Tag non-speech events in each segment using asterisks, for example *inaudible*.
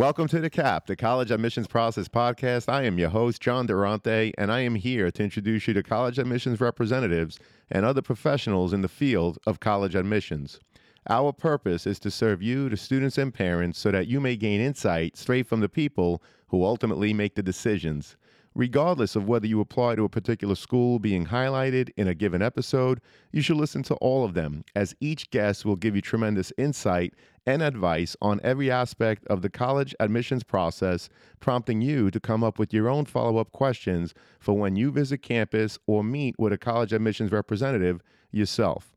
Welcome to The Cap, the College Admissions Process Podcast. I am your host, John Durante, and I am here to introduce you to college admissions representatives and other professionals in the field of college admissions. Our purpose is to serve you, the students and parents, so that you may gain insight straight from the people who ultimately make the decisions. Regardless of whether you apply to a particular school being highlighted in a given episode, you should listen to all of them, as each guest will give you tremendous insight and advice on every aspect of the college admissions process, prompting you to come up with your own follow up questions for when you visit campus or meet with a college admissions representative yourself.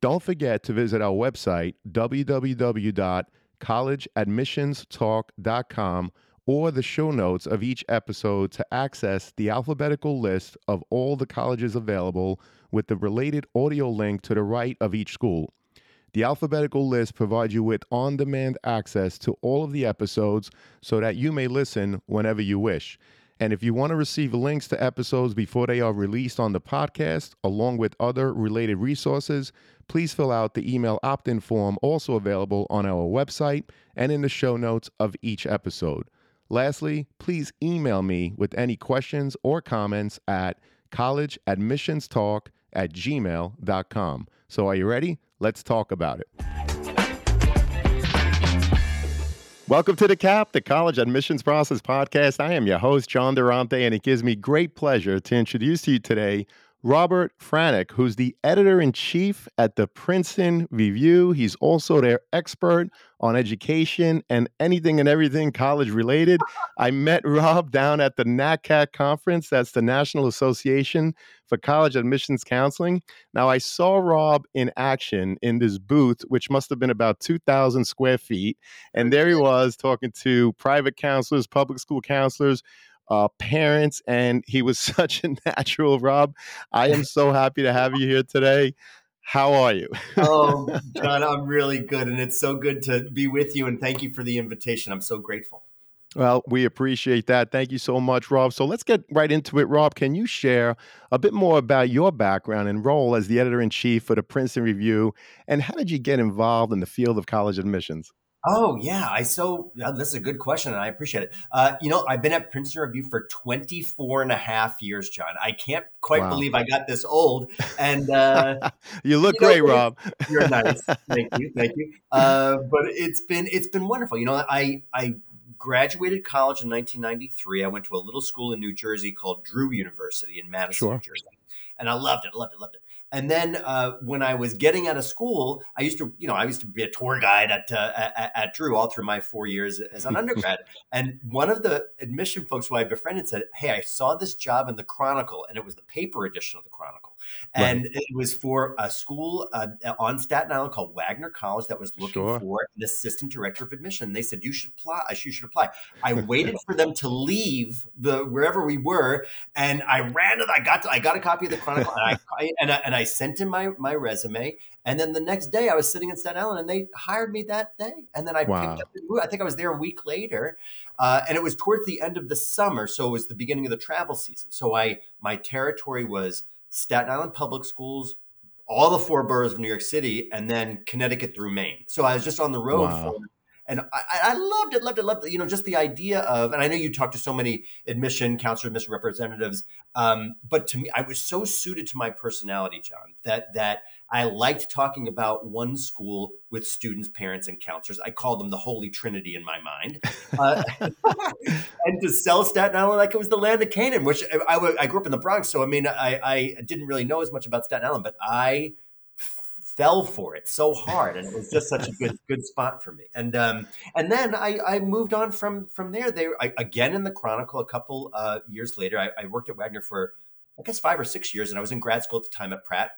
Don't forget to visit our website, www.collegeadmissionstalk.com or the show notes of each episode to access the alphabetical list of all the colleges available with the related audio link to the right of each school. The alphabetical list provides you with on demand access to all of the episodes so that you may listen whenever you wish. And if you want to receive links to episodes before they are released on the podcast, along with other related resources, please fill out the email opt in form also available on our website and in the show notes of each episode. Lastly, please email me with any questions or comments at collegeadmissionstalk at gmail.com. So, are you ready? Let's talk about it. Welcome to the CAP, the College Admissions Process Podcast. I am your host, John Durante, and it gives me great pleasure to introduce to you today Robert Franek, who's the editor in chief at the Princeton Review. He's also their expert on education and anything and everything college related. I met Rob down at the NACAC conference, that's the National Association for College Admissions Counseling. Now, I saw Rob in action in this booth, which must have been about 2,000 square feet. And there he was talking to private counselors, public school counselors uh, parents, and he was *laughs* such a natural, Rob. I am so happy to have you here today. How are you? oh, *laughs* John, I'm really good. And it's so good to be with you. And thank you for the invitation. I'm so grateful. Well, we appreciate that. Thank you so much, Rob. So let's get right into it. Rob, can you share a bit more about your background and role as the editor in chief for the Princeton Review? And how did you get involved in the field of college admissions? Oh yeah, I so yeah, this is a good question and I appreciate it. Uh, you know, I've been at Princeton Review for 24 and a half years, John. I can't quite wow. believe I got this old. And uh, *laughs* you look you know, great, Rob. You're nice. *laughs* Thank you, thank you. Uh, but it's been it's been wonderful. You know, I I graduated college in 1993. I went to a little school in New Jersey called Drew University in Madison, sure. New Jersey, and I loved it, loved it, loved it. And then uh, when I was getting out of school, I used to, you know, I used to be a tour guide at, uh, at, at, Drew all through my four years as an *laughs* undergrad. and one of the admission folks who I befriended said, Hey, I saw this job in the Chronicle, and it was the paper edition of the Chronicle. And right. it was for a school uh, on Staten Island called Wagner College that was looking sure. for an assistant director of admission. They said, You should apply. You should apply. I waited for them to leave the wherever we were, and I ran to, I got to, I got a copy of the Chronicle, and I, and I, and I I sent in my my resume, and then the next day I was sitting in Staten Island, and they hired me that day. And then I wow. picked up. the I think I was there a week later, uh, and it was towards the end of the summer, so it was the beginning of the travel season. So I my territory was Staten Island public schools, all the four boroughs of New York City, and then Connecticut through Maine. So I was just on the road wow. for and I, I, loved it, loved it, loved it. You know, just the idea of, and I know you talked to so many admission counselor, admission representatives, um, but to me, I was so suited to my personality, John, that that I liked talking about one school with students, parents, and counselors. I called them the Holy Trinity in my mind, uh, *laughs* and to sell Staten Island like it was the land of Canaan, which I, I, I grew up in the Bronx, so I mean, I, I didn't really know as much about Staten Island, but I fell for it so hard, and it was just such a good *laughs* good spot for me. And um, and then I, I moved on from from there. They I, again in the Chronicle a couple uh, years later. I, I worked at Wagner for I guess five or six years, and I was in grad school at the time at Pratt.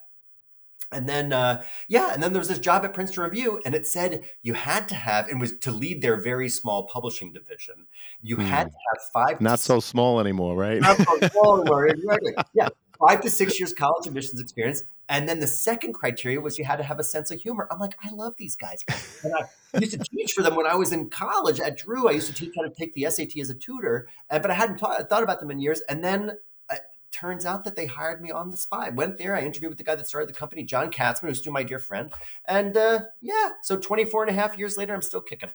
And then, uh, yeah, and then there was this job at Princeton Review, and it said you had to have, and was to lead their very small publishing division. You had hmm. to have five. Not so small anymore, right? Not so small anymore, *laughs* exactly. Yeah, five to six years college admissions experience. And then the second criteria was you had to have a sense of humor. I'm like, I love these guys. And I used to teach for them when I was in college at Drew. I used to teach how to take the SAT as a tutor, but I hadn't thought about them in years. And then uh, turns out that they hired me on the spy. Went there, I interviewed with the guy that started the company, John Katzman, who's still my dear friend. And uh, yeah, so 24 and a half years later, I'm still kicking.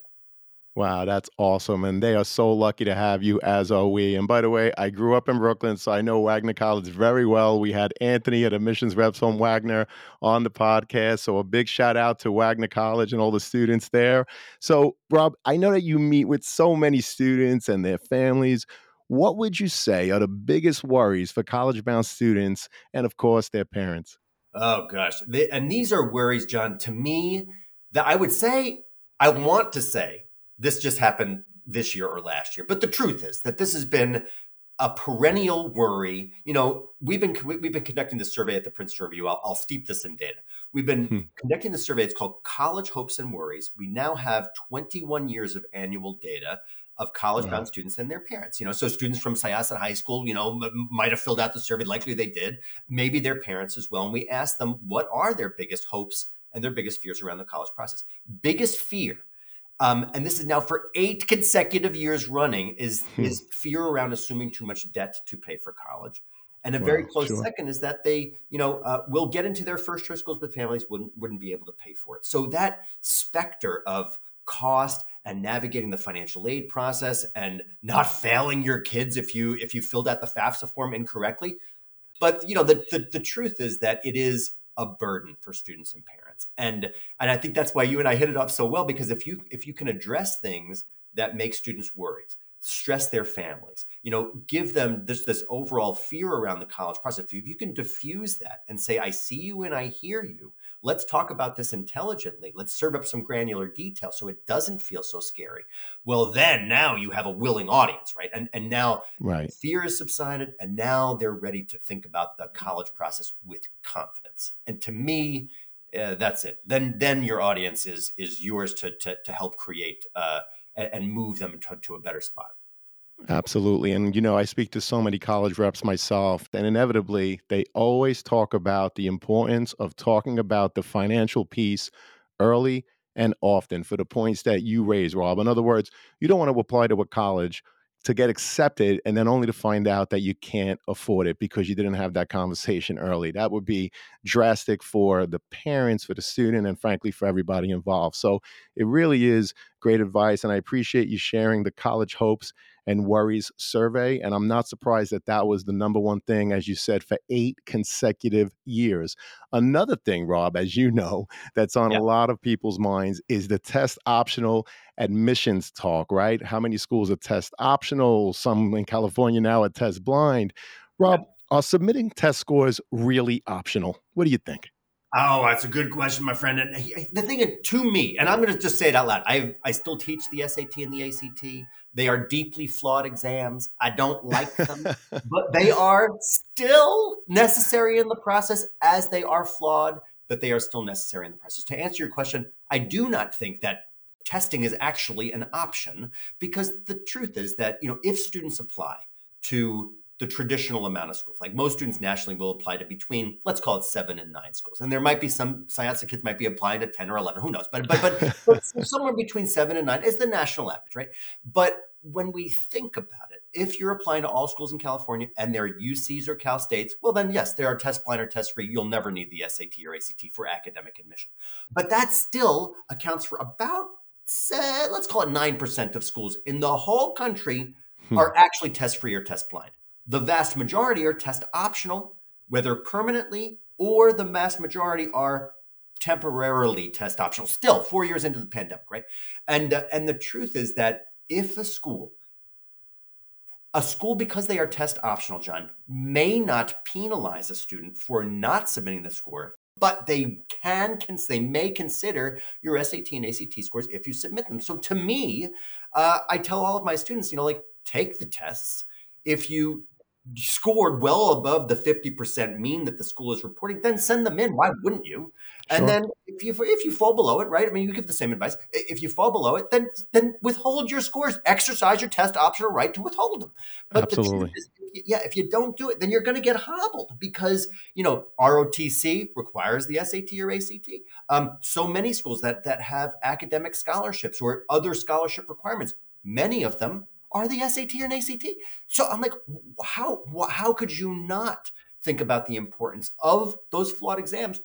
Wow, that's awesome. And they are so lucky to have you, as are we. And by the way, I grew up in Brooklyn, so I know Wagner College very well. We had Anthony at Admissions Reps from Wagner on the podcast. So a big shout out to Wagner College and all the students there. So, Rob, I know that you meet with so many students and their families. What would you say are the biggest worries for college bound students and, of course, their parents? Oh, gosh. and these are worries, John, to me, that I would say, I want to say, this just happened this year or last year. But the truth is that this has been a perennial worry. You know, we've been we've been conducting this survey at the Princeton Review. I'll, I'll steep this in data. We've been hmm. conducting the survey. It's called College Hopes and Worries. We now have 21 years of annual data of college-bound wow. students and their parents. You know, so students from Syosset High School, you know, m- might have filled out the survey. Likely they did. Maybe their parents as well. And we asked them what are their biggest hopes and their biggest fears around the college process. Biggest fear um, and this is now for eight consecutive years running, is hmm. is fear around assuming too much debt to pay for college. And a very close sure. second is that they, you know, uh, will get into their first choice schools, but families wouldn't wouldn't be able to pay for it. So that specter of cost and navigating the financial aid process and not failing your kids if you if you filled out the FAFSA form incorrectly. But you know, the the, the truth is that it is a burden for students and parents. And and I think that's why you and I hit it off so well because if you if you can address things that make students worries, stress their families, you know, give them this this overall fear around the college process. If you can diffuse that and say, I see you and I hear you, Let's talk about this intelligently. Let's serve up some granular detail so it doesn't feel so scary. Well, then now you have a willing audience, right? And and now right. fear is subsided, and now they're ready to think about the college process with confidence. And to me, uh, that's it. Then then your audience is is yours to to, to help create uh, and, and move them to, to a better spot. Absolutely. And, you know, I speak to so many college reps myself, and inevitably, they always talk about the importance of talking about the financial piece early and often for the points that you raise, Rob. In other words, you don't want to apply to a college to get accepted and then only to find out that you can't afford it because you didn't have that conversation early. That would be drastic for the parents, for the student, and frankly, for everybody involved. So it really is great advice. And I appreciate you sharing the college hopes and worries survey. And I'm not surprised that that was the number one thing, as you said, for eight consecutive years. Another thing, Rob, as you know, *laughs* that's on yeah. a lot of people's minds is the test optional admissions talk, right? How many schools are test optional? Some in California now are test blind. Rob, yeah. are submitting test scores really optional? What do you think? Oh, that's a good question, my friend. And the thing to me, and I'm going to just say it out loud. I I still teach the SAT and the ACT. They are deeply flawed exams. I don't like them, *laughs* but they are still necessary in the process as they are flawed, but they are still necessary in the process. To answer your question, I do not think that testing is actually an option because the truth is that, you know, if students apply to the traditional amount of schools. Like most students nationally will apply to between, let's call it seven and nine schools. And there might be some Syosset kids might be applying to 10 or 11, who knows? But, but, but, *laughs* but somewhere between seven and nine is the national average, right? But when we think about it, if you're applying to all schools in California and they're UCs or Cal States, well, then yes, they are test blind or test free. You'll never need the SAT or ACT for academic admission. But that still accounts for about, say, let's call it 9% of schools in the whole country hmm. are actually test free or test blind. The vast majority are test optional, whether permanently or the vast majority are temporarily test optional. Still, four years into the pandemic, right? And uh, and the truth is that if a school a school because they are test optional john may not penalize a student for not submitting the score but they can cons- they may consider your sat and act scores if you submit them so to me uh, i tell all of my students you know like take the tests if you scored well above the 50% mean that the school is reporting, then send them in. Why wouldn't you? And then if you if you fall below it, right? I mean, you give the same advice. If you fall below it, then then withhold your scores. Exercise your test optional right to withhold them. But Absolutely. the truth is, yeah, if you don't do it, then you're going to get hobbled because you know ROTC requires the SAT or ACT. Um, so many schools that that have academic scholarships or other scholarship requirements, many of them are the SAT or an ACT. So I'm like, how how could you not think about the importance of those flawed exams?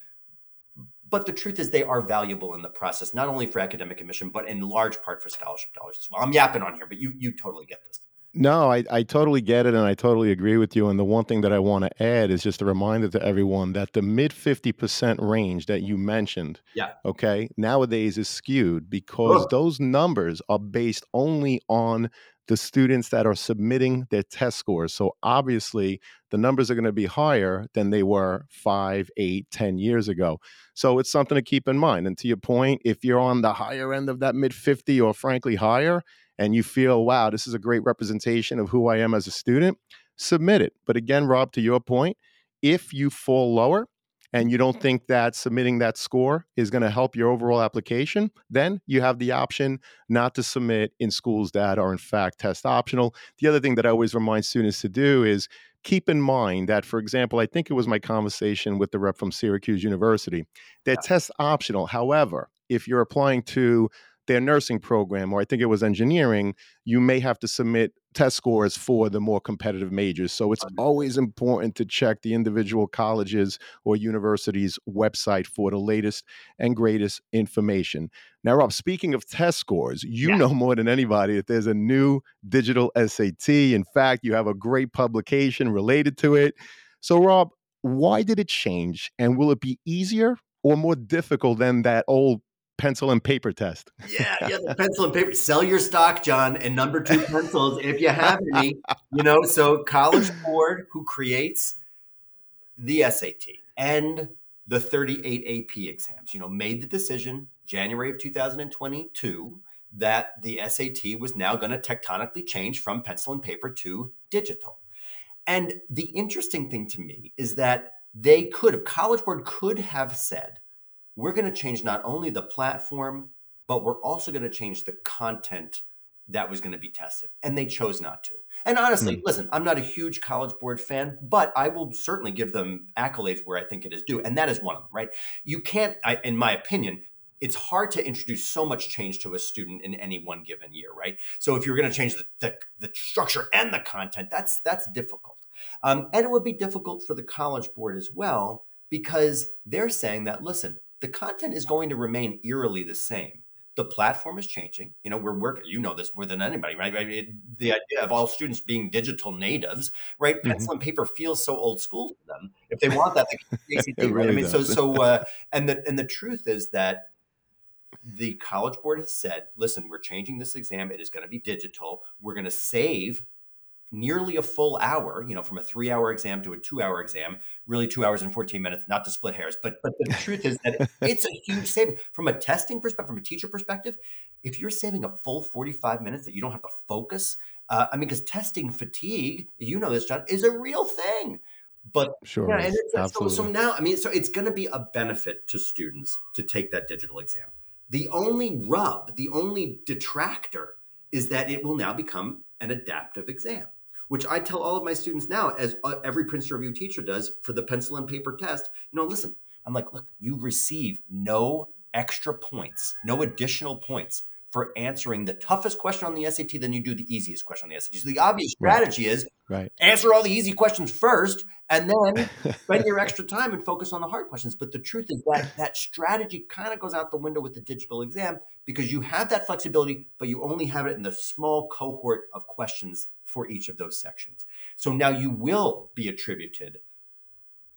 But the truth is, they are valuable in the process, not only for academic admission, but in large part for scholarship dollars as well. I'm yapping on here, but you you totally get this. No, I, I totally get it and I totally agree with you. And the one thing that I want to add is just a reminder to everyone that the mid 50% range that you mentioned, yeah. okay, nowadays is skewed because those numbers are based only on the students that are submitting their test scores. So obviously, the numbers are going to be higher than they were five, eight, ten years ago. So it's something to keep in mind. And to your point, if you're on the higher end of that mid 50 or frankly higher, and you feel, wow, this is a great representation of who I am as a student, submit it. But again, Rob, to your point, if you fall lower, and you don't mm-hmm. think that submitting that score is going to help your overall application, then you have the option not to submit in schools that are in fact test optional. The other thing that I always remind students to do is keep in mind that, for example, I think it was my conversation with the rep from Syracuse University, they're yeah. test optional. However, if you're applying to their nursing program, or I think it was engineering, you may have to submit test scores for the more competitive majors. So it's always important to check the individual colleges or universities' website for the latest and greatest information. Now, Rob, speaking of test scores, you yeah. know more than anybody that there's a new digital SAT. In fact, you have a great publication related to it. So, Rob, why did it change? And will it be easier or more difficult than that old pencil and paper test. *laughs* yeah, yeah, the pencil and paper. Sell your stock, John, and number two pencils if you have any. You know, so College Board, who creates the SAT and the 38 AP exams, you know, made the decision January of 2022 that the SAT was now going to tectonically change from pencil and paper to digital. And the interesting thing to me is that they could have, College Board could have said, we're going to change not only the platform, but we're also going to change the content that was going to be tested. And they chose not to. And honestly, mm. listen, I'm not a huge College Board fan, but I will certainly give them accolades where I think it is due. And that is one of them, right? You can't, I, in my opinion, it's hard to introduce so much change to a student in any one given year, right? So if you're going to change the, the, the structure and the content, that's that's difficult, um, and it would be difficult for the College Board as well because they're saying that listen, the content is going to remain eerily the same. The platform is changing. You know, we're working, you know this more than anybody, right? I mean, the idea of all students being digital natives, right? Mm-hmm. Pencil and paper feels so old school to them. If they want that, they ACT, *laughs* really right? I mean, does. so, so, *laughs* uh, and the, and the truth is that the College Board has said, listen, we're changing this exam. It is going to be digital. We're going to save nearly a full hour, you know, from a three hour exam to a two hour exam, really two hours and 14 minutes, not to split hairs. But but the truth is that *laughs* it's a huge saving from a testing perspective, from a teacher perspective. If you're saving a full 45 minutes that you don't have to focus, uh, I mean, because testing fatigue, you know this, John, is a real thing. But sure, yeah, and so, so now, I mean, so it's going to be a benefit to students to take that digital exam. The only rub, the only detractor is that it will now become an adaptive exam which I tell all of my students now, as uh, every Princeton Review teacher does for the pencil and paper test. You know, listen, I'm like, look, you receive no extra points, no additional points for answering the toughest question on the SAT than you do the easiest question on the SAT. So the obvious strategy right. is right. answer all the easy questions first and then *laughs* spend your extra time and focus on the hard questions. But the truth is that that strategy kind of goes out the window with the digital exam because you have that flexibility, but you only have it in the small cohort of questions for each of those sections. So now you will be attributed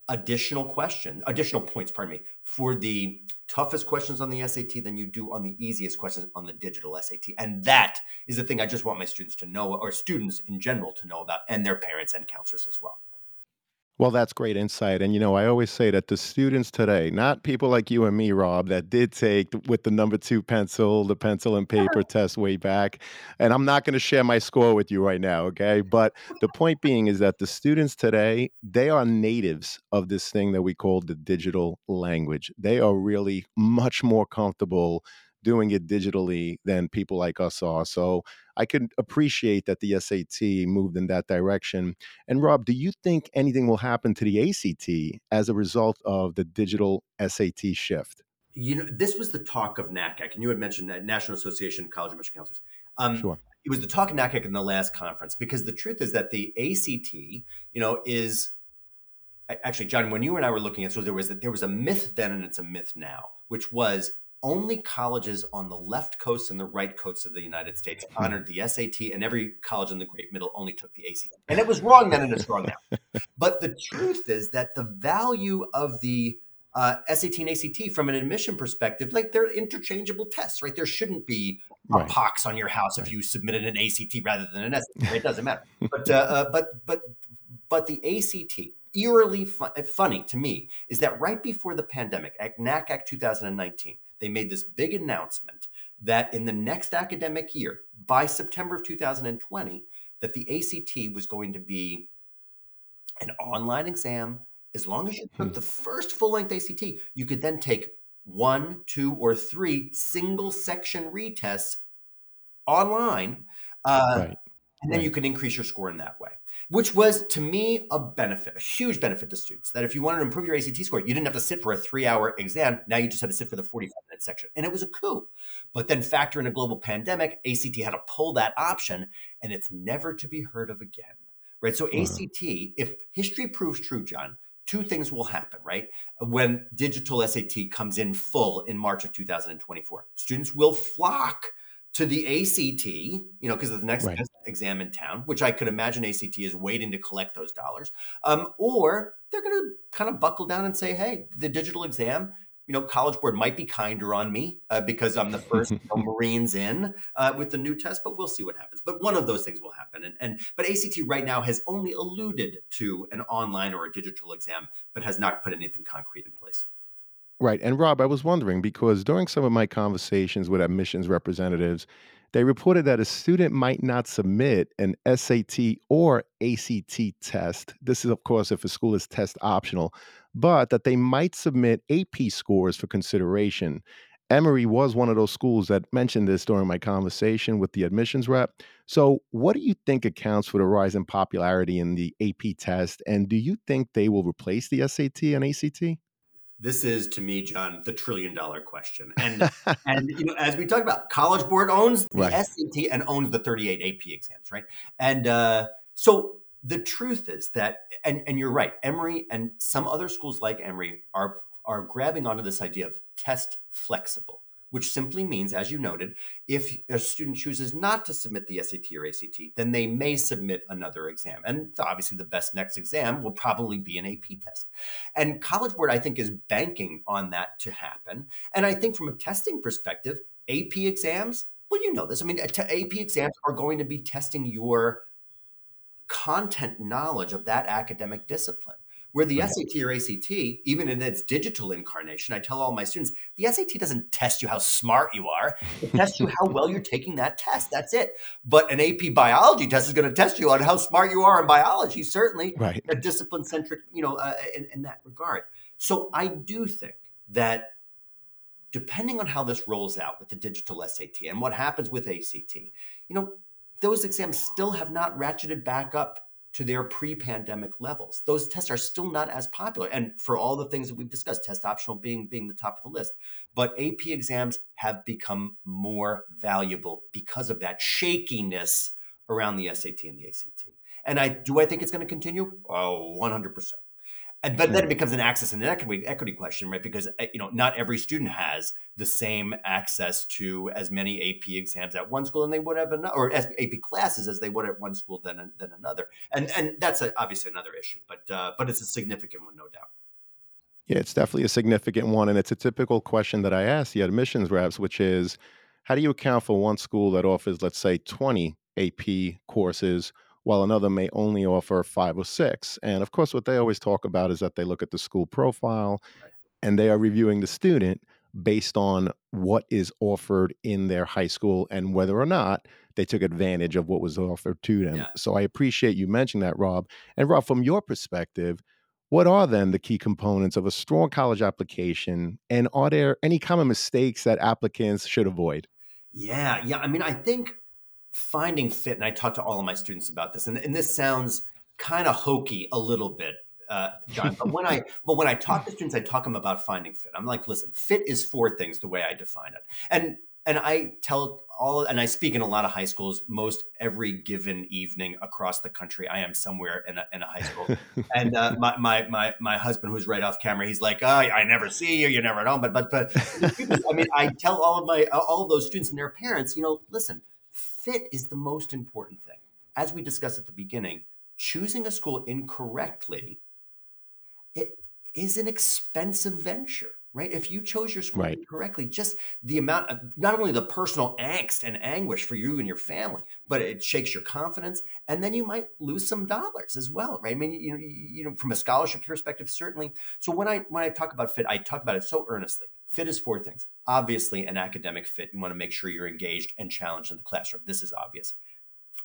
additional question, additional points, pardon me, for the toughest questions on the SAT than you do on the easiest questions on the digital SAT. And that is the thing I just want my students to know, or students in general to know about, and their parents and counselors as well. Well, that's great insight. And, you know, I always say that the students today, not people like you and me, Rob, that did take with the number two pencil, the pencil and *laughs* paper test way back. And I'm not going to share my score with you right now, okay? But the point being is that the students today, they are natives of this thing that we call the digital language. They are really much more comfortable doing it digitally than people like us are. So I can appreciate that the SAT moved in that direction. And Rob, do you think anything will happen to the ACT as a result of the digital SAT shift? You know, this was the talk of NACAC, and you had mentioned that National Association of College Admission Counselors. Um, sure. It was the talk of NACAC in the last conference because the truth is that the ACT, you know, is actually, John, when you and I were looking at so there was there was a myth then and it's a myth now, which was only colleges on the left coast and the right coast of the United States *laughs* honored the SAT, and every college in the Great Middle only took the ACT. And it was wrong then, and it's wrong now. *laughs* But the truth is that the value of the uh, SAT and ACT from an admission perspective, like they're interchangeable tests, right? There shouldn't be a right. pox on your house right. if you submitted an ACT rather than an SAT. *laughs* It doesn't matter. But uh, uh, but but but the ACT eerily funny to me is that right before the pandemic at NACAC 2019, they made this big announcement that in the next academic year, by September of 2020, that the ACT was going to be an online exam. As long as you took hmm. the first full length ACT, you could then take one, two, or three single section retests online. Uh, right. And then right. you can increase your score in that way which was to me a benefit, a huge benefit to students. That if you wanted to improve your ACT score, you didn't have to sit for a three hour exam. Now you just had to sit for the 45 minute section. And it was a coup. But then factor in a global pandemic, ACT had to pull that option and it's never to be heard of again. Right. So uh-huh. ACT, if history proves true, John, two things will happen, right? When digital SAT comes in full in March of 2024, students will flock to the ACT, you know, because of the next right. exam in town, which I could imagine ACT is waiting to collect those dollars. Um, or they're going to kind of buckle down and say, hey, the digital exam, you know, College Board might be kinder on me uh, because I'm the first *laughs* you know, Marines in uh, with the new test, but we'll see what happens. But one of those things will happen. And, and but ACT right now has only alluded to an online or a digital exam, but has not put anything concrete in place. Right. And Rob, I was wondering because during some of my conversations with admissions representatives, they reported that a student might not submit an SAT or ACT test. This is, of course, if a school is test optional, but that they might submit AP scores for consideration. Emory was one of those schools that mentioned this during my conversation with the admissions rep. So, what do you think accounts for the rise in popularity in the AP test? And do you think they will replace the SAT and ACT? This is to me john the trillion dollar question. And *laughs* and you know as we talked about college board owns the right. sat and owns the 38 ap exams right? And uh, so the truth is that and and you're right emory and some other schools like emory are are grabbing onto this idea of test flexible which simply means, as you noted, if a student chooses not to submit the SAT or ACT, then they may submit another exam. And obviously, the best next exam will probably be an AP test. And College Board, I think, is banking on that to happen. And I think from a testing perspective, AP exams, well, you know this. I mean, AP exams are going to be testing your content knowledge of that academic discipline. Where the right. SAT or ACT, even in its digital incarnation, I tell all my students, the SAT doesn't test you how smart you are. It tests you how *laughs* well you're taking that test. That's it. But an AP biology test is going to test you on how smart you are in biology, certainly. Right. A discipline centric, you know, uh, in, in that regard. So I do think that depending on how this rolls out with the digital SAT and what happens with ACT, you know, those exams still have not ratcheted back up to their pre-pandemic levels. Those tests are still not as popular, and for all the things that we've discussed, test optional being being the top of the list. But AP exams have become more valuable because of that shakiness around the SAT and the ACT. And I do I think it's going to continue? Oh, 100 percent. And, but then it becomes an access and an equity, equity question, right? Because eh, you know not every student has the same access to as many AP exams at one school and they would have another, or as AP classes as they would at one school than than another. And and that's a, obviously another issue, but uh, but it's a significant one, no doubt. Yeah, it's definitely a significant one, and it's a typical question that I ask the admissions reps, which is, how do you account for one school that offers, let's say, twenty AP courses? While another may only offer five or six. And of course, what they always talk about is that they look at the school profile and they are reviewing the student based on what is offered in their high school and whether or not they took advantage of what was offered to them. Yeah. So I appreciate you mentioning that, Rob. And Rob, from your perspective, What are then the key components of a strong college application? And are there any common mistakes that applicants should avoid? Yeah, yeah. I mean, I think finding fit, and I talk to all of my students about this, and, and this sounds kind of hokey a little bit, uh, John. But when I *laughs* but when I talk to students, I talk them about finding fit. I'm like, listen, fit is four things the way I define it, and and I tell all, and I speak in a lot of high schools. Most every given evening across the country, I am somewhere in a, in a high school. *laughs* and uh, my, my my my husband, who's right off camera, he's like, oh, "I never see you. You're never at home." But but but *laughs* I mean, I tell all of my all of those students and their parents, you know, listen, fit is the most important thing. As we discussed at the beginning, choosing a school incorrectly it is an expensive venture right? If you chose your school right. correctly, just the amount of not only the personal angst and anguish for you and your family, but it shakes your confidence, and then you might lose some dollars as well, right? I mean, you know, you know, from a scholarship perspective, certainly. So when I when I talk about fit, I talk about it so earnestly. Fit is four things. Obviously, an academic fit. You want to make sure you're engaged and challenged in the classroom. This is obvious.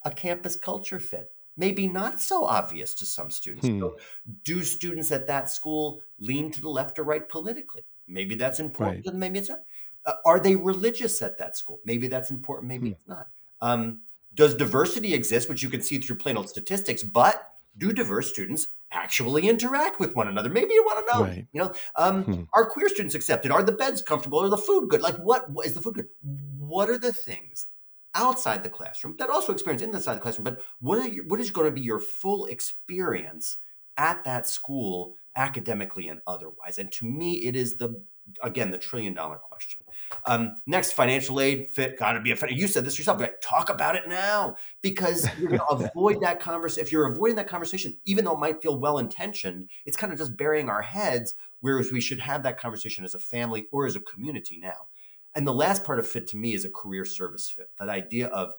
A campus culture fit maybe not so obvious to some students. Hmm. So do students at that school lean to the left or right politically? Maybe that's important. Right. Maybe it's not. Uh, are they religious at that school? Maybe that's important. Maybe hmm. it's not. Um, does diversity exist, which you can see through plain old statistics? But do diverse students actually interact with one another? Maybe you want to know. Right. You know, um, hmm. are queer students accepted? Are the beds comfortable? Are the food good? Like, what, what is the food good? What are the things outside the classroom that also experience inside the classroom? But what are your, what is going to be your full experience at that school academically and otherwise. And to me, it is the again the trillion dollar question. Um, next, financial aid fit got to be a. You said this yourself. But talk about it now because you're going *laughs* to avoid that conversation. If you're avoiding that conversation, even though it might feel well intentioned, it's kind of just burying our heads. Whereas we should have that conversation as a family or as a community now. And the last part of fit to me is a career service fit. That idea of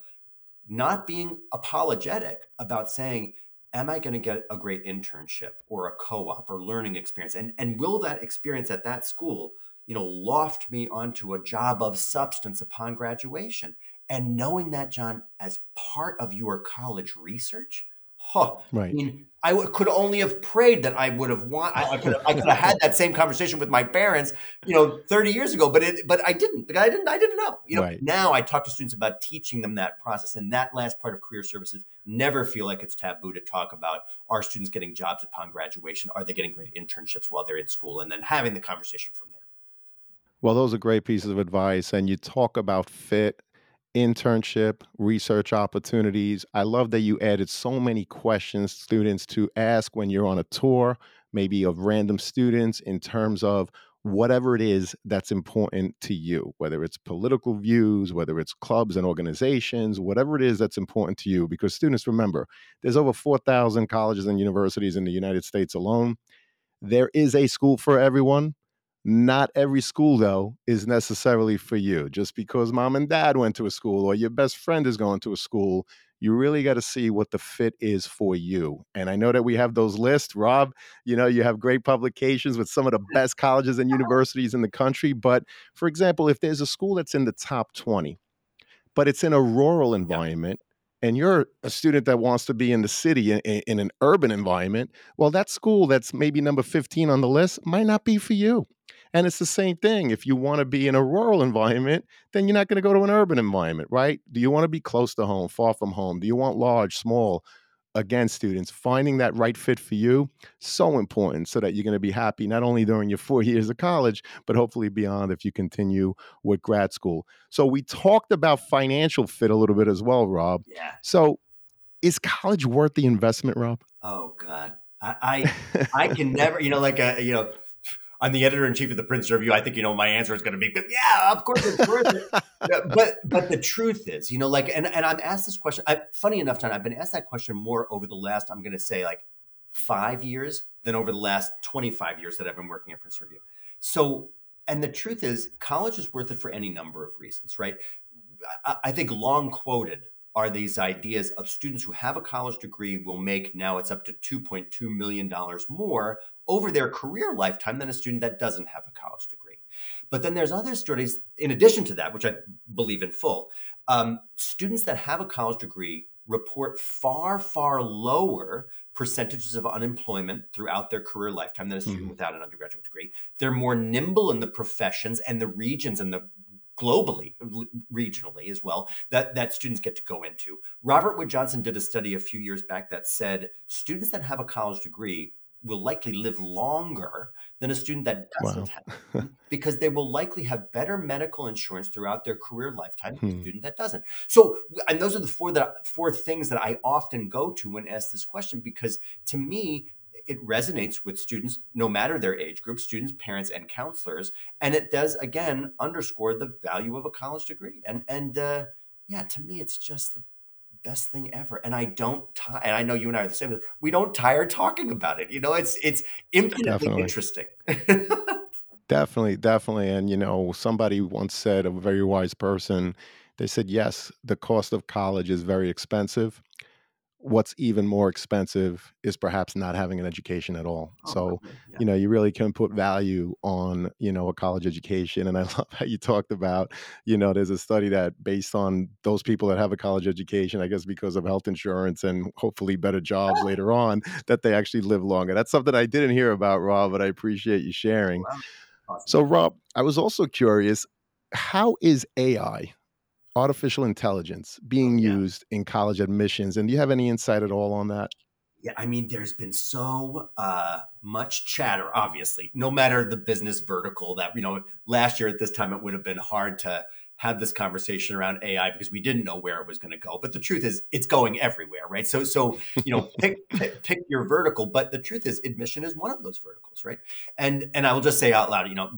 not being apologetic about saying, am I going to get a great internship or a co-op or learning experience? And and will that experience at that school, you know, loft me onto a job of substance upon graduation? And knowing that, John, as part of your college research, huh, right. I mean, I w- could only have prayed that I would have want. I, I, could have, I could have had that same conversation with my parents, you know, 30 years ago, but it, but I didn't. Because I didn't. I didn't know. You know, right. now I talk to students about teaching them that process, and that last part of career services never feel like it's taboo to talk about. Are students getting jobs upon graduation? Are they getting great internships while they're in school? And then having the conversation from there. Well, those are great pieces of advice, and you talk about fit internship, research opportunities. I love that you added so many questions students to ask when you're on a tour, maybe of random students in terms of whatever it is that's important to you, whether it's political views, whether it's clubs and organizations, whatever it is that's important to you. Because students, remember, there's over 4,000 colleges and universities in the United States alone. There is a school for everyone. Not every school, though, is necessarily for you. Just because mom and dad went to a school or your best friend is going to a school, you really got to see what the fit is for you. And I know that we have those lists. Rob, you know, you have great publications with some of the *laughs* best colleges and universities in the country. But for example, if there's a school that's in the top 20, but it's in a rural environment, and you're a student that wants to be in the city in, in, an urban environment, well, that school that's maybe number 15 on the list might not be for you. And it's the same thing. If you want to be in a rural environment, then you're not going to go to an urban environment, right? Do you want to be close to home, far from home? Do you want large, small? Again, students, finding that right fit for you, so important so that you're going to be happy not only during your *laughs* four years of college, but hopefully beyond if you continue with grad school. So we talked about financial fit a little bit as well, Rob. Yeah. So is college worth the investment, Rob? Oh God. I, I, I *laughs* can never, you know, like a, you know, I'm the editor in chief of the Princeton Review. I think you know my answer is going to be, yeah, of course it's worth it. *laughs* but but the truth is, you know, like, and and I'm asked this question. I, funny enough, John, I've been asked that question more over the last. I'm going to say like five years than over the last 25 years that I've been working at Princeton Review. So, and the truth is, college is worth it for any number of reasons, right? I, I think long quoted are these ideas of students who have a college degree will make now it's up to 2.2 million dollars more over their career lifetime than a student that doesn't have a college degree. But then there's other studies in addition to that, which I believe in full. Um, students that have a college degree report far, far lower percentages of unemployment throughout their career lifetime than a student mm-hmm. without an undergraduate degree. They're more nimble in the professions and the regions and the globally regionally as well that that students get to go into robert wood johnson did a study a few years back that said students that have a college degree will likely live longer than a student that doesn't wow. have *laughs* because they will likely have better medical insurance throughout their career lifetime than hmm. a student that doesn't. So and those are the four that four things that I often go to when asked this question because to me it resonates with students no matter their age group students parents and counselors and it does again underscore the value of a college degree and and uh, yeah to me it's just the best thing ever. And I don't tire. And I know you and I are the same. We don't tire talking about it. You know, it's it's infinitely definitely. interesting. *laughs* definitely, definitely. And you know, somebody once said, a very wise person, they said, yes, the cost of college is very expensive, what's even more expensive is perhaps not having an education at all. Oh, so, yeah. you know, you really can put value on, you know, a college education. And I *laughs* love how you talked about, you know, there's a study that based on those people that have a college education, I guess because of health insurance and hopefully better jobs *laughs* later on, that they actually live longer. That's something I didn't hear about, Rob, but I appreciate you oh, sharing. Wow. Awesome. So, Rob, I was also curious how is AI artificial intelligence being yeah. used in college admissions. And do you have any insight at all on that? Yeah, I mean, there's been so uh, much chatter, obviously, no matter the business vertical that, you know, last year at this time, it would have been hard to have this conversation around AI because we didn't know where it was going to go. But the truth is, it's going everywhere, right? So, so you know, *laughs* pick, pick, pick your vertical. But the truth is, admission is one of those verticals, right? And and I will just say out loud, you know,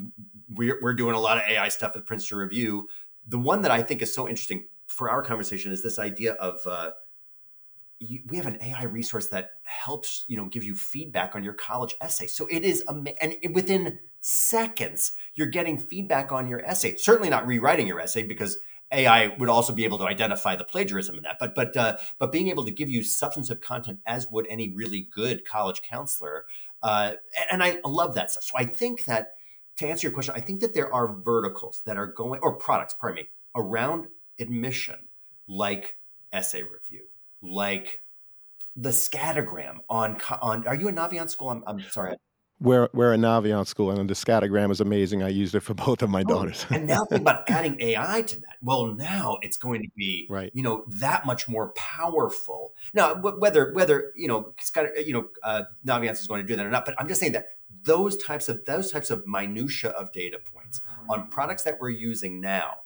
we're we're doing a lot of AI stuff at Princeton Review the one that I think is so interesting for our conversation is this idea of uh, you, we have an AI resource that helps you know give you feedback on your college essay. So it is and within seconds you're getting feedback on your essay. Certainly not rewriting your essay because AI would also be able to identify the plagiarism in that. But but uh, but being able to give you substantive content as would any really good college counselor. Uh, and I love that stuff. So I think that to answer your question, I think that there are verticals that are going, or products, pardon me, around admission, like essay review, like the scattergram on on. Are you a Naviance school? I'm, I'm sorry. We're we're a Naviance school, and the scattergram is amazing. I used it for both of my oh, daughters. and now think about *laughs* adding AI to that. Well, now it's going to be right. You know that much more powerful. Now, whether whether you know scatter, you know uh, Naviance is going to do that or not, but I'm just saying that those types of those types of minutia of data points mm-hmm. on products that we're using now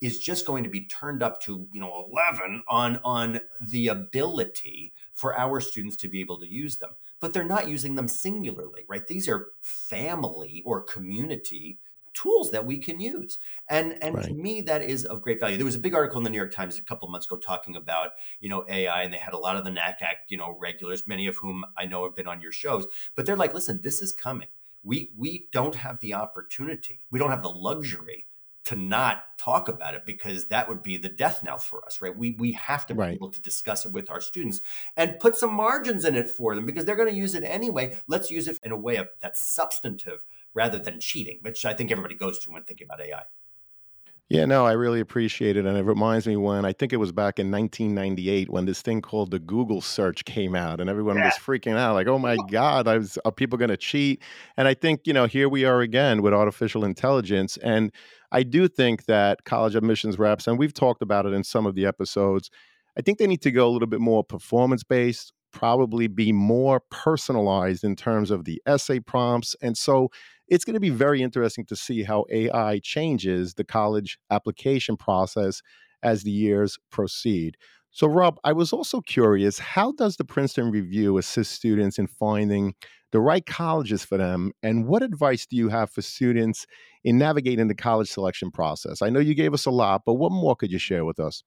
is just going to be turned up to you know 11 on on the ability for our students to be able to use them. But they're not using them singularly right? These are family or community tools that we can use. And and right. to me, that is of great value. There was a big article in the New York Times a couple of months ago talking about you know AI, and they had a lot of the NACAC you know regulars, many of whom I know have been on your shows. But they're like, listen, this is coming. We we don't have the opportunity. We don't have the luxury to not talk about it because that would be the death knell for us, right? We we have to be right. able to discuss it with our students and put some margins in it for them because they're going to use it anyway. Let's use it in a way of, that's substantive rather than cheating, which I think everybody goes to when thinking about AI. Yeah, no, I really appreciate it. And it reminds me when I think it was back in 1998 when this thing called the Google search came out and everyone yeah. was freaking out like, oh my God, I was, are people going to cheat? And I think, you know, here we are again with artificial intelligence. And I do think that college admissions reps, and we've talked about it in some of the episodes, I think they need to go a little bit more performance based, probably be more personalized in terms of the essay prompts. And so it's going to be very interesting to see how AI changes the college application process as the years proceed. So, Rob, I was also curious how does the Princeton Review assist students in finding the right colleges for them? And what advice do you have for students in navigating the college selection process? I know you gave us a lot, but what more could you share with us?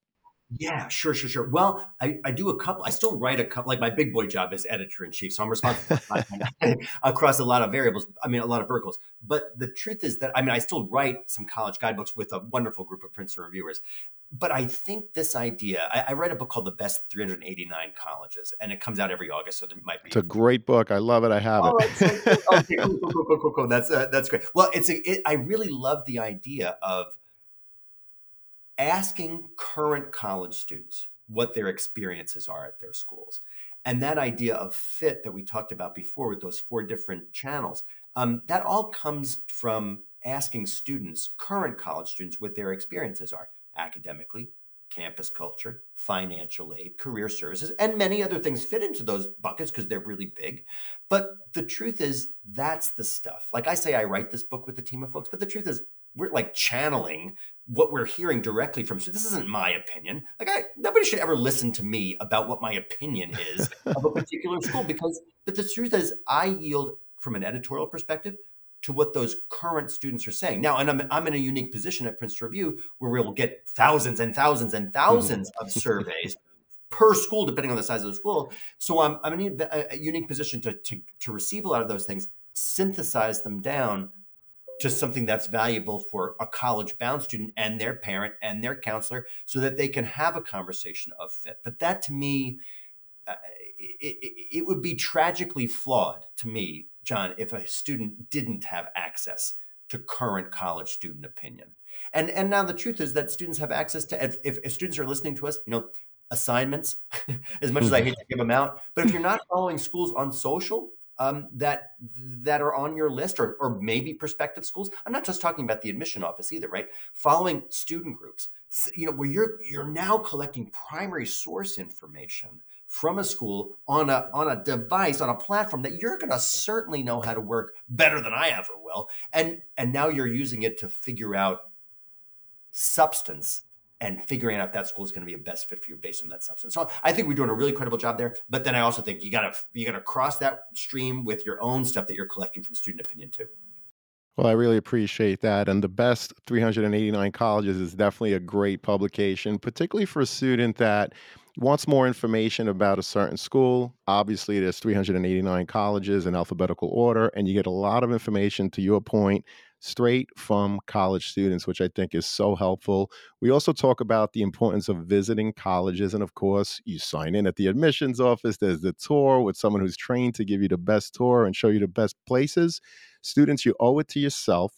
Yeah, sure, sure, sure. Well, I, I do a couple. I still write a couple. Like my big boy job is editor in chief, so I'm responsible *laughs* *laughs* across a lot of variables. I mean, a lot of verticals. But the truth is that I mean, I still write some college guidebooks with a wonderful group of Princeton reviewers. But I think this idea. I, I write a book called "The Best 389 Colleges," and it comes out every August, so there might be. It's a great book. I love it. I have oh, it. okay, cool, cool, cool, cool, cool. *laughs* That's uh, that's great. Well, it's a. It, I really love the idea of asking current college students what their experiences are at their schools. And that idea of fit that we talked about before with those four different channels, um, that all comes from asking students, current college students, what their experiences are academically, campus culture, financial aid, career services, and many other things fit into those buckets because they're really big. But the truth is, that's the stuff. Like I say, I write this book with a team of folks, but the truth is, we're like channeling what we're hearing directly from. So this isn't my opinion. Like I, nobody should ever listen to me about what my opinion is of a particular school because. But the truth is, I yield from an editorial perspective to what those current students are saying. Now, and I'm, I'm in a unique position at Princeton Review where we'll get thousands and thousands and mm-hmm. 1000s of surveys per school, depending on the size of the school. So I'm, I'm in a, a unique position to, to, to receive a lot of those things, synthesize them down to something that's valuable for a college bound student and their parent and their counselor so that they can have a conversation of fit. But that to me, uh, it, it, would be tragically flawed to me John, if a student didn't have access to current college student opinion. And and now the truth is that students have access to if, if students are listening to us, you know, assignments, *laughs* as much as I hate to give them out, but if you're not following schools on social um, that that are on your list or, or maybe prospective schools, I'm not just talking about the admission office either, right? Following student groups, you know, where you're you're now collecting primary source information from a school on a on a device on a platform that you're going to certainly know how to work better than I ever will. And and now you're using it to figure out substance and figuring out if that school is going to be a best fit for you based on that substance. So I think we're doing a really credible job there. But then I also think you got to you got to cross that stream with your own stuff that you're collecting from student opinion too. Well, I really appreciate that. And the best 389 colleges is definitely a great publication, particularly for a student that wants more information about a certain school, obviously there's 389 colleges in alphabetical order, and you get a lot of information to your point straight from college students, which I think is so helpful. We also talk about the importance of visiting colleges. And of course, you sign in at the admissions office, there's the tour with someone who's trained to give you the best tour and show you the best places. Students, you owe it to yourself.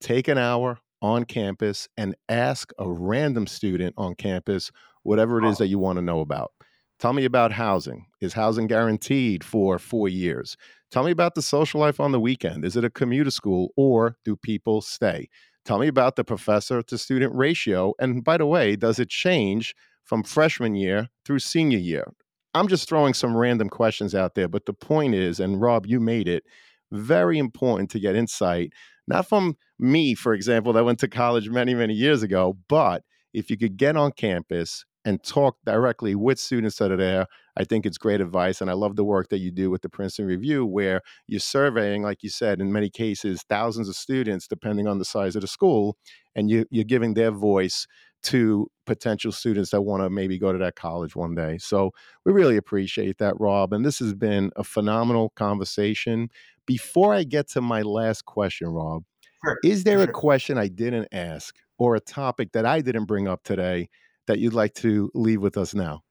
Take an hour on campus and ask a random student on campus whatever it is that you want to know about. Tell me about housing. Is housing guaranteed for four years? Tell me about the social life on the weekend. Is it a commuter school or do people stay? Tell me about the professor to student ratio. And by the way, does it change from freshman year through senior year? I'm just throwing some random questions out there, but the point is, and Rob, you made it very important to get insight, not from me, for example, that went to college many, many years ago, but if you could get on campus, and talk directly with students that are there. I think it's great advice. And I love the work that you do with the Princeton Review, where you're surveying, like you said, in many cases, thousands of students, depending on the size of the school, and you, you're giving their voice to potential students that want to maybe go to that college one day. So we really appreciate that, Rob. And this has been a phenomenal conversation. Before I get to my last question, Rob, sure. is there sure. a question I didn't ask or a topic that I didn't bring up today that you'd like to leave with us now?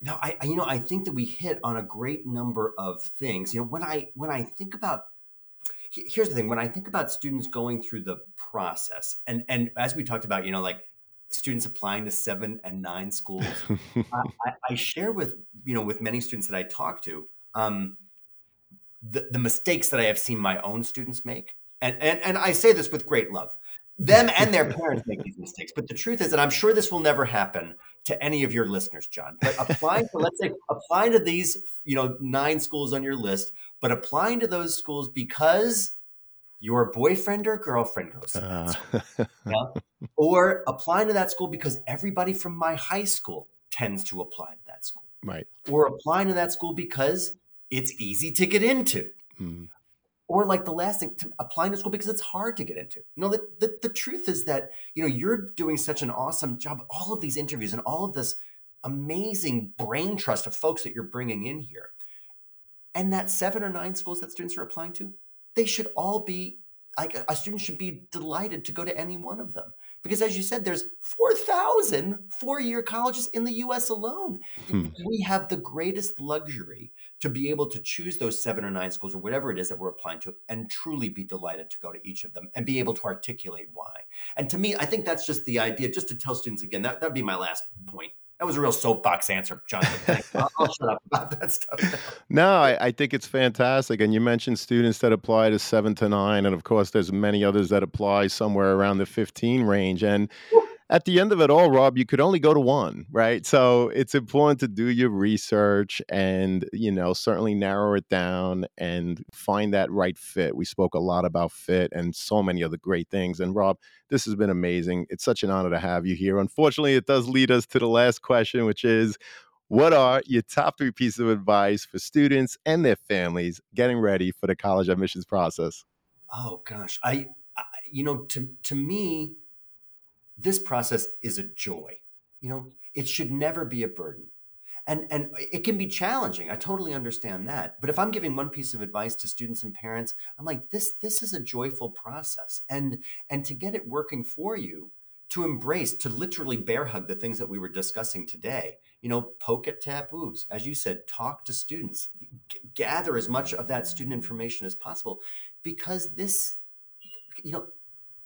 No, I you know I think that we hit on a great number of things. You know, when I when I think about here's the thing when I think about students going through the process, and and as we talked about, you know, like students applying to seven and nine schools, *laughs* I, I, share with you know with many students that I talk to um, the the mistakes that I have seen my own students make, and and and I say this with great love them and their parents make these mistakes. But the truth is, and I'm sure this will never happen to any of your listeners, John, but applying to, let's say, applying to these, you know, nine schools on your list, but applying to those schools because your boyfriend or girlfriend goes to that school, uh. yeah? or applying to that school because everybody from my high school tends to apply to that school. Right. Or applying to that school because it's easy to get into. Mm or like the last thing to applying to school because it's hard to get into. You know the, the, the truth is that you know you're doing such an awesome job all of these interviews and all of this amazing brain trust of folks that you're bringing in here and that seven or nine schools that students are applying to they should all be like a student should be delighted to go to any one of them because as you said there's 4000 four-year colleges in the us alone. Hmm. we have the greatest luxury to be able to choose those seven or nine schools or whatever it is that we're applying to and truly be delighted to go to each of them and be able to articulate why. And to me i think that's just the idea just to tell students again that would be my last point that was a real soapbox answer, John. I'll, I'll, shut up about that stuff. *laughs* No, I, I, think it's fantastic. And you mentioned students that apply to seven to nine, and of course, there's many others that apply somewhere around the 15 range. And at the end of it all, Rob, you could only go to one, right? So it's important to do your research and, you know, certainly narrow it down and find that right fit. We spoke a lot about fit and so many other great things. And Rob, this has been amazing. It's such an honor to have you here. Unfortunately, it does lead us to the last question, which is what are your top three pieces of advice for students and their families getting ready for the college admissions process? Oh gosh, I, I you know, to to me, this process is a joy. You know, it should never be a burden. And, and it can be challenging. I totally understand that. But if I'm giving one piece of advice to students and parents, I'm like, this, this is a joyful process. And, and to get it working for you, to embrace, to literally bear hug the things that we were discussing today. You know, poke at taboos. As you said, talk to students, G- gather as much of that student information as possible because this, you know,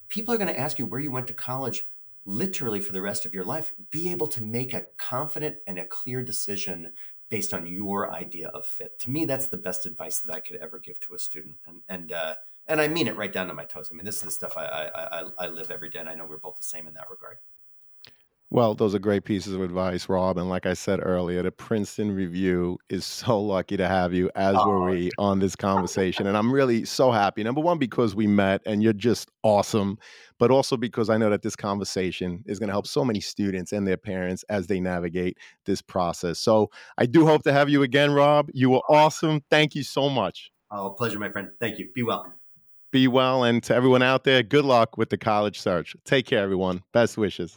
people are going to ask you where you went to college literally for the rest of your life, be able to make a confident and a clear decision based on your idea of fit. To me, that's the best advice that I could ever give to a student. And and uh, and I mean it right down to my toes. I mean, this is the stuff I I, I, I live every day, and I know we're both the same in that regard. Well, those are great pieces of advice, Rob. And like I said earlier, the Princeton Review is so lucky to have you, as oh. were we, on this *laughs* *laughs* conversation. And I'm really so happy. Number one, because we met and you're just awesome, but also because I know that this conversation is going to help so many students and their parents as they navigate this process. So I do hope to have you again, Rob. You were awesome. Thank you so much. Oh, pleasure, my friend. Thank you. Be well. Be well. And to everyone out there, good luck with the college search. Take care, everyone. Best wishes.